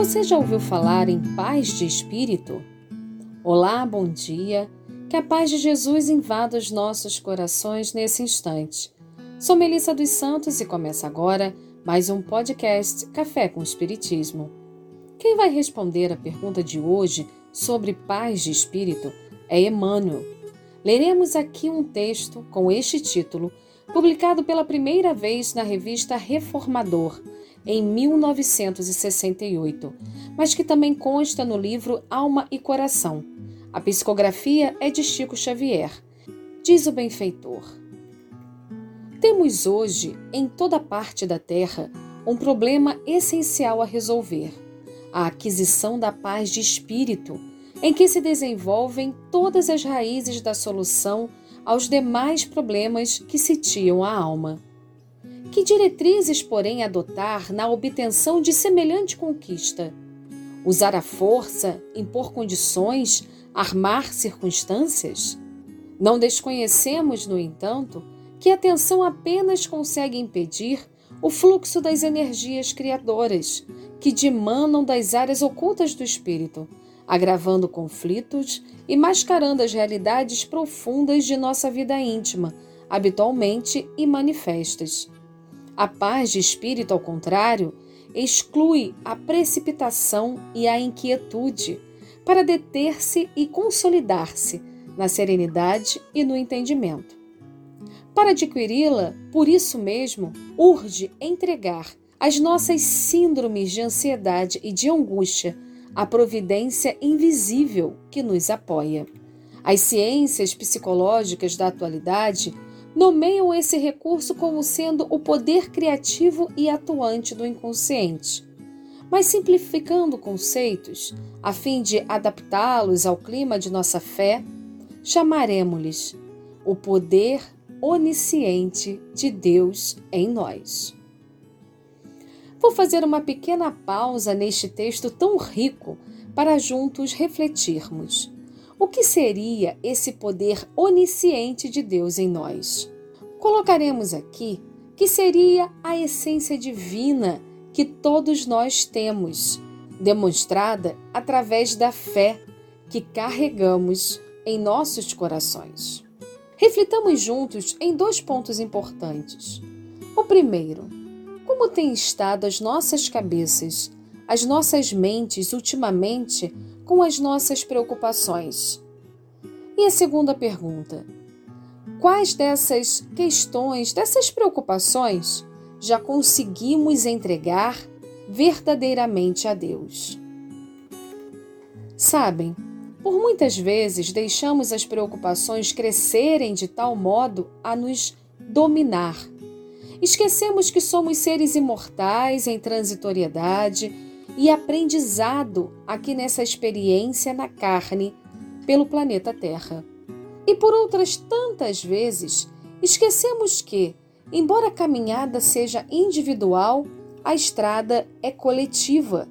Você já ouviu falar em paz de espírito? Olá, bom dia. Que a paz de Jesus invada os nossos corações nesse instante. Sou Melissa dos Santos e começa agora mais um podcast Café com Espiritismo. Quem vai responder a pergunta de hoje sobre paz de espírito é Emmanuel. Leremos aqui um texto com este título, publicado pela primeira vez na revista Reformador em 1968, mas que também consta no livro Alma e Coração. A psicografia é de Chico Xavier. Diz o benfeitor: Temos hoje, em toda parte da Terra, um problema essencial a resolver: a aquisição da paz de espírito, em que se desenvolvem todas as raízes da solução aos demais problemas que sitiam a alma. Que diretrizes, porém, adotar na obtenção de semelhante conquista? Usar a força, impor condições, armar circunstâncias? Não desconhecemos, no entanto, que a tensão apenas consegue impedir o fluxo das energias criadoras que dimanam das áreas ocultas do espírito, agravando conflitos e mascarando as realidades profundas de nossa vida íntima, habitualmente e manifestas. A paz de espírito, ao contrário, exclui a precipitação e a inquietude para deter-se e consolidar-se na serenidade e no entendimento. Para adquiri-la, por isso mesmo, urge entregar as nossas síndromes de ansiedade e de angústia à providência invisível que nos apoia. As ciências psicológicas da atualidade nomeiam esse recurso como sendo o poder criativo e atuante do inconsciente. Mas simplificando conceitos, a fim de adaptá-los ao clima de nossa fé, chamaremos-lhes o poder onisciente de Deus em nós. Vou fazer uma pequena pausa neste texto tão rico para juntos refletirmos. O que seria esse poder onisciente de Deus em nós? Colocaremos aqui que seria a essência divina que todos nós temos, demonstrada através da fé que carregamos em nossos corações. Reflitamos juntos em dois pontos importantes. O primeiro, como têm estado as nossas cabeças, as nossas mentes ultimamente com as nossas preocupações? E a segunda pergunta: quais dessas questões, dessas preocupações, já conseguimos entregar verdadeiramente a Deus? Sabem, por muitas vezes deixamos as preocupações crescerem de tal modo a nos dominar. Esquecemos que somos seres imortais em transitoriedade e aprendizado aqui nessa experiência na carne pelo planeta Terra. E por outras tantas vezes, esquecemos que, embora a caminhada seja individual, a estrada é coletiva.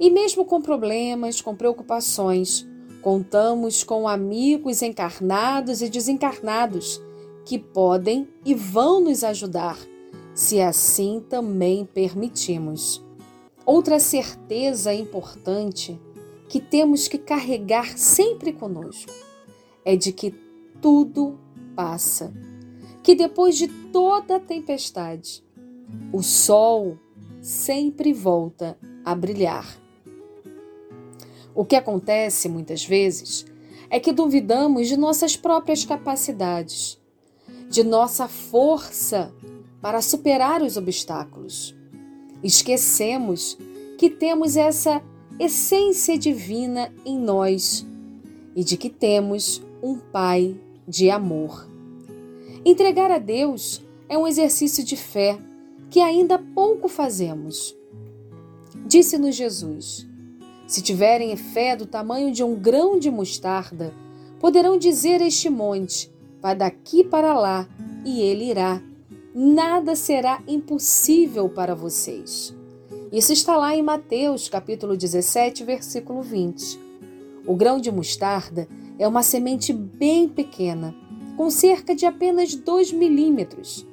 E mesmo com problemas, com preocupações, contamos com amigos encarnados e desencarnados que podem e vão nos ajudar, se assim também permitimos. Outra certeza importante que temos que carregar sempre conosco é de que tudo passa, que depois de toda a tempestade, o sol sempre volta a brilhar. O que acontece muitas vezes é que duvidamos de nossas próprias capacidades, de nossa força para superar os obstáculos. Esquecemos que temos essa essência divina em nós e de que temos um Pai de amor. Entregar a Deus é um exercício de fé que ainda pouco fazemos. Disse-nos Jesus: Se tiverem fé do tamanho de um grão de mostarda, poderão dizer a este monte: Vá daqui para lá, e ele irá nada será impossível para vocês. Isso está lá em Mateus, capítulo 17, versículo 20. O grão de mostarda é uma semente bem pequena, com cerca de apenas 2 milímetros,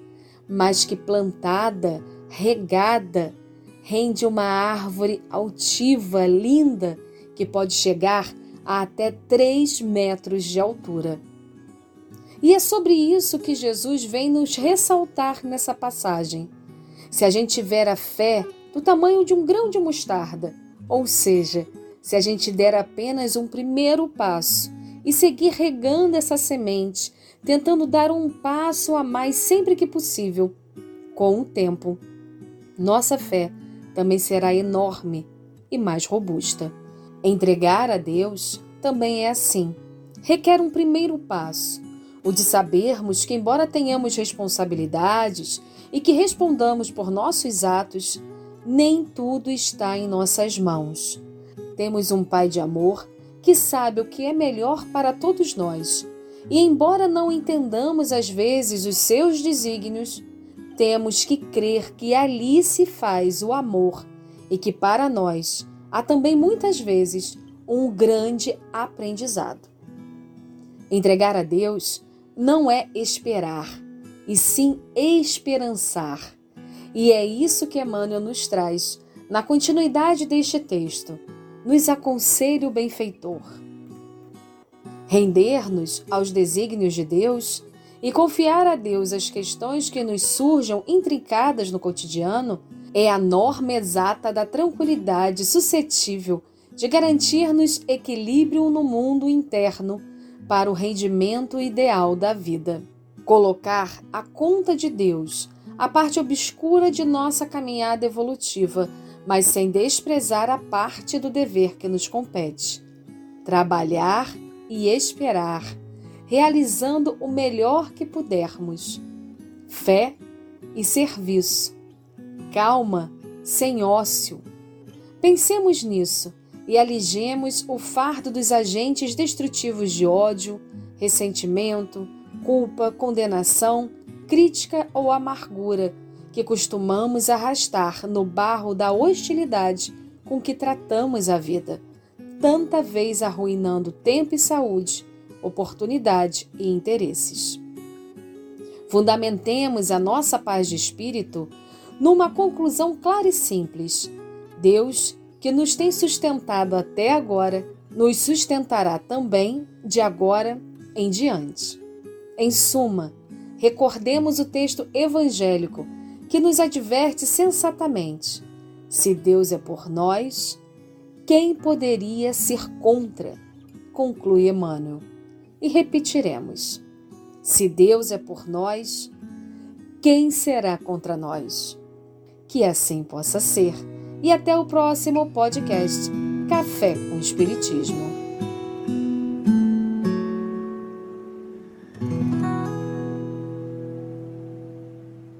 mas que plantada, regada, rende uma árvore altiva, linda, que pode chegar a até 3 metros de altura. E é sobre isso que Jesus vem nos ressaltar nessa passagem. Se a gente tiver a fé do tamanho de um grão de mostarda, ou seja, se a gente der apenas um primeiro passo e seguir regando essa semente, tentando dar um passo a mais sempre que possível, com o tempo, nossa fé também será enorme e mais robusta. Entregar a Deus também é assim. Requer um primeiro passo, o de sabermos que, embora tenhamos responsabilidades e que respondamos por nossos atos, nem tudo está em nossas mãos. Temos um Pai de amor que sabe o que é melhor para todos nós. E, embora não entendamos às vezes os seus desígnios, temos que crer que ali se faz o amor e que para nós há também muitas vezes um grande aprendizado. Entregar a Deus não é esperar, e sim esperançar. E é isso que Emmanuel nos traz na continuidade deste texto. Nos aconselha o benfeitor. Render-nos aos desígnios de Deus e confiar a Deus as questões que nos surjam intrincadas no cotidiano é a norma exata da tranquilidade suscetível de garantir-nos equilíbrio no mundo interno para o rendimento ideal da vida. Colocar a conta de Deus a parte obscura de nossa caminhada evolutiva, mas sem desprezar a parte do dever que nos compete. Trabalhar e esperar, realizando o melhor que pudermos. Fé e serviço. Calma, sem ócio. Pensemos nisso e aligemos o fardo dos agentes destrutivos de ódio, ressentimento, culpa, condenação, crítica ou amargura que costumamos arrastar no barro da hostilidade com que tratamos a vida, tanta vez arruinando tempo e saúde, oportunidade e interesses. Fundamentemos a nossa paz de espírito numa conclusão clara e simples: Deus que nos tem sustentado até agora, nos sustentará também de agora em diante. Em suma, recordemos o texto evangélico que nos adverte sensatamente: se Deus é por nós, quem poderia ser contra? Conclui Emmanuel. E repetiremos: se Deus é por nós, quem será contra nós? Que assim possa ser e até o próximo podcast Café com Espiritismo.